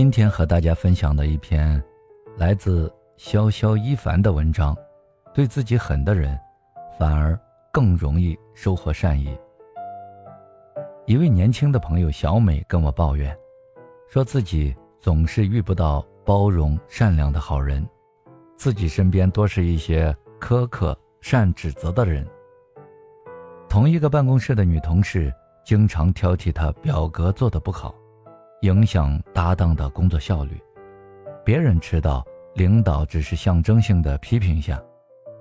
今天和大家分享的一篇来自潇潇一凡的文章，对自己狠的人，反而更容易收获善意。一位年轻的朋友小美跟我抱怨，说自己总是遇不到包容善良的好人，自己身边多是一些苛刻善指责的人。同一个办公室的女同事经常挑剔她表格做得不好。影响搭档的工作效率。别人迟到，领导只是象征性的批评一下，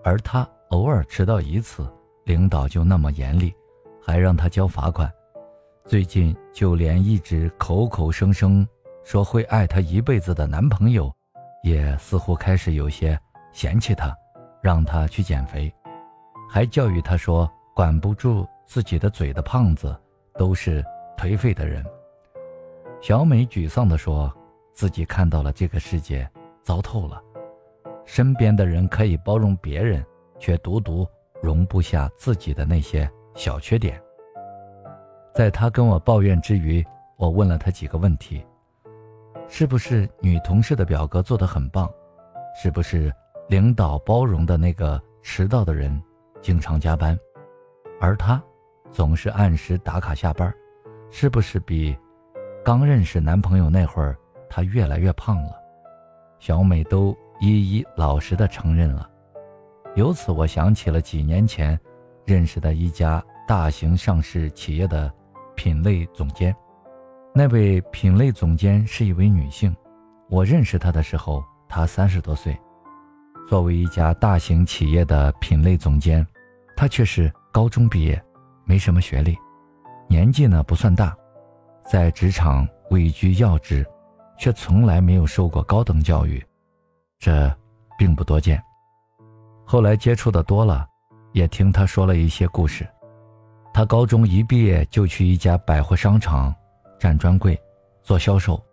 而他偶尔迟到一次，领导就那么严厉，还让他交罚款。最近就连一直口口声声说会爱他一辈子的男朋友，也似乎开始有些嫌弃他，让他去减肥，还教育他说管不住自己的嘴的胖子都是颓废的人。小美沮丧地说：“自己看到了这个世界，糟透了。身边的人可以包容别人，却独独容不下自己的那些小缺点。”在她跟我抱怨之余，我问了她几个问题：是不是女同事的表格做得很棒？是不是领导包容的那个迟到的人经常加班，而她总是按时打卡下班？是不是比？刚认识男朋友那会儿，她越来越胖了，小美都一一老实的承认了。由此，我想起了几年前认识的一家大型上市企业的品类总监。那位品类总监是一位女性，我认识她的时候，她三十多岁。作为一家大型企业的品类总监，她却是高中毕业，没什么学历，年纪呢不算大。在职场位居要职，却从来没有受过高等教育，这并不多见。后来接触的多了，也听他说了一些故事。他高中一毕业就去一家百货商场站专柜做销售，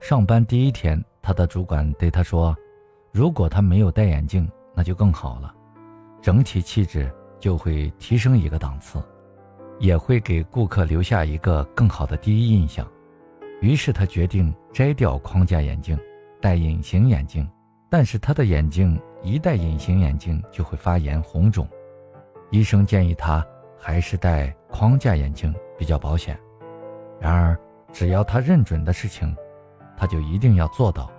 上班第一天，他的主管对他说：“如果他没有戴眼镜，那就更好了，整体气质就会提升一个档次。”也会给顾客留下一个更好的第一印象，于是他决定摘掉框架眼镜，戴隐形眼镜。但是他的眼镜一戴隐形眼镜就会发炎红肿，医生建议他还是戴框架眼镜比较保险。然而，只要他认准的事情，他就一定要做到，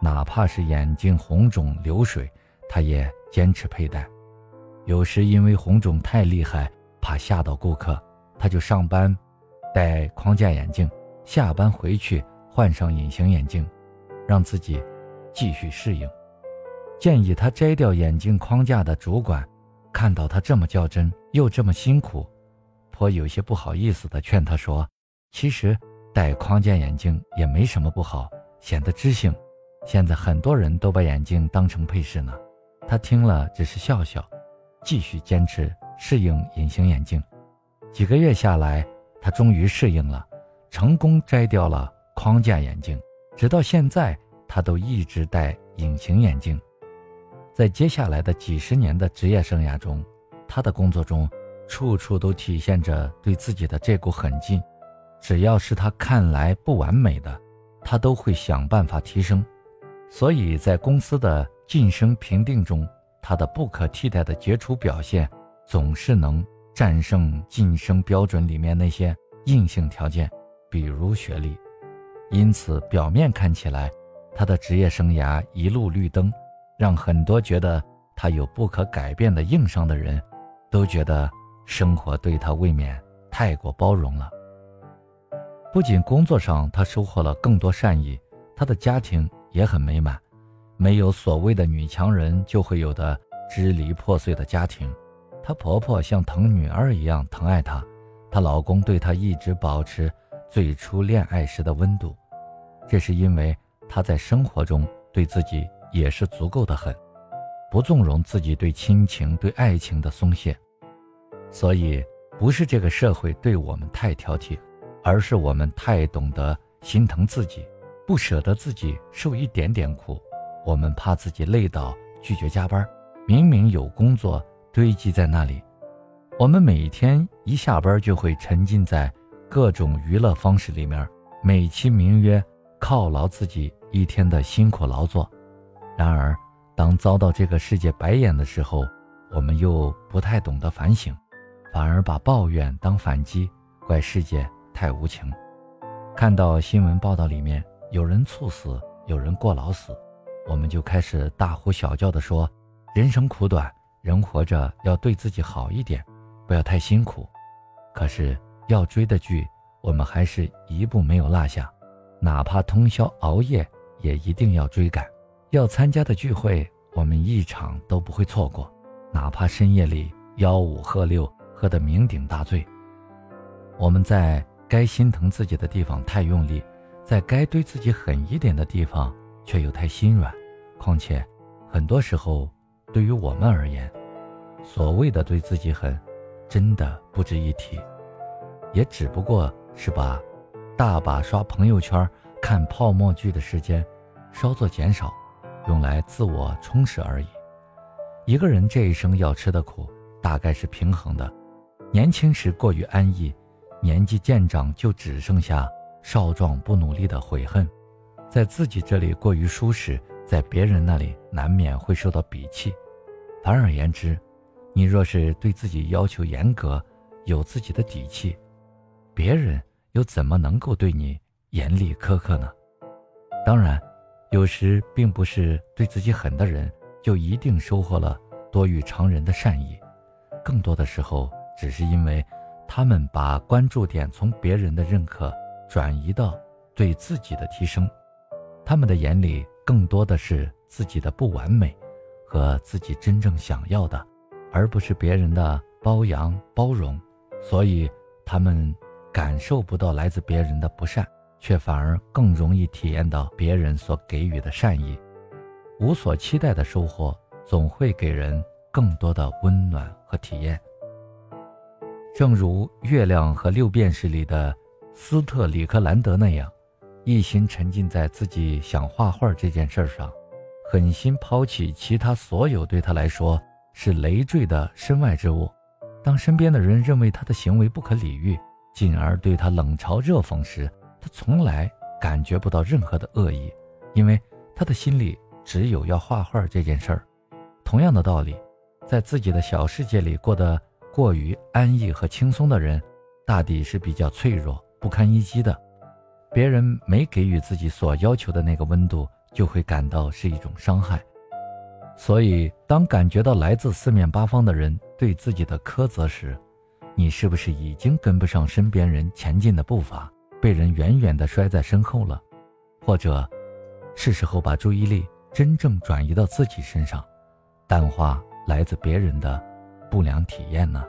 哪怕是眼睛红肿流水，他也坚持佩戴。有时因为红肿太厉害，怕吓到顾客。他就上班，戴框架眼镜，下班回去换上隐形眼镜，让自己继续适应。建议他摘掉眼镜框架的主管，看到他这么较真又这么辛苦，颇有些不好意思的劝他说：“其实戴框架眼镜也没什么不好，显得知性。现在很多人都把眼镜当成配饰呢。”他听了只是笑笑，继续坚持适应隐形眼镜。几个月下来，他终于适应了，成功摘掉了框架眼镜。直到现在，他都一直戴隐形眼镜。在接下来的几十年的职业生涯中，他的工作中处处都体现着对自己的这股狠劲。只要是他看来不完美的，他都会想办法提升。所以在公司的晋升评定中，他的不可替代的杰出表现总是能。战胜晋升标准里面那些硬性条件，比如学历，因此表面看起来，他的职业生涯一路绿灯，让很多觉得他有不可改变的硬伤的人，都觉得生活对他未免太过包容了。不仅工作上他收获了更多善意，他的家庭也很美满，没有所谓的女强人就会有的支离破碎的家庭。她婆婆像疼女儿一样疼爱她，她老公对她一直保持最初恋爱时的温度，这是因为她在生活中对自己也是足够的狠，不纵容自己对亲情、对爱情的松懈。所以，不是这个社会对我们太挑剔，而是我们太懂得心疼自己，不舍得自己受一点点苦。我们怕自己累倒，拒绝加班，明明有工作。堆积在那里，我们每天一下班就会沉浸在各种娱乐方式里面，美其名曰犒劳自己一天的辛苦劳作。然而，当遭到这个世界白眼的时候，我们又不太懂得反省，反而把抱怨当反击，怪世界太无情。看到新闻报道里面有人猝死，有人过劳死，我们就开始大呼小叫的说：“人生苦短，人活着要对自己好一点，不要太辛苦。”可是要追的剧，我们还是一部没有落下，哪怕通宵熬夜也一定要追赶；要参加的聚会，我们一场都不会错过，哪怕深夜里吆五喝六，喝得酩酊大醉。我们在。该心疼自己的地方太用力，在该对自己狠一点的地方却又太心软。况且，很多时候，对于我们而言，所谓的对自己狠，真的不值一提，也只不过是把大把刷朋友圈、看泡沫剧的时间稍作减少，用来自我充实而已。一个人这一生要吃的苦，大概是平衡的。年轻时过于安逸。年纪渐长，就只剩下少壮不努力的悔恨，在自己这里过于舒适，在别人那里难免会受到鄙弃。反而言之，你若是对自己要求严格，有自己的底气，别人又怎么能够对你严厉苛刻呢？当然，有时并不是对自己狠的人就一定收获了多于常人的善意，更多的时候只是因为。他们把关注点从别人的认可转移到对自己的提升，他们的眼里更多的是自己的不完美和自己真正想要的，而不是别人的包养包容，所以他们感受不到来自别人的不善，却反而更容易体验到别人所给予的善意。无所期待的收获总会给人更多的温暖和体验。正如《月亮和六便士》里的斯特里克兰德那样，一心沉浸在自己想画画这件事上，狠心抛弃其他所有对他来说是累赘的身外之物。当身边的人认为他的行为不可理喻，进而对他冷嘲热讽时，他从来感觉不到任何的恶意，因为他的心里只有要画画这件事儿。同样的道理，在自己的小世界里过得。过于安逸和轻松的人，大抵是比较脆弱、不堪一击的。别人没给予自己所要求的那个温度，就会感到是一种伤害。所以，当感觉到来自四面八方的人对自己的苛责时，你是不是已经跟不上身边人前进的步伐，被人远远地摔在身后了？或者，是时候把注意力真正转移到自己身上，淡化来自别人的。不良体验呢？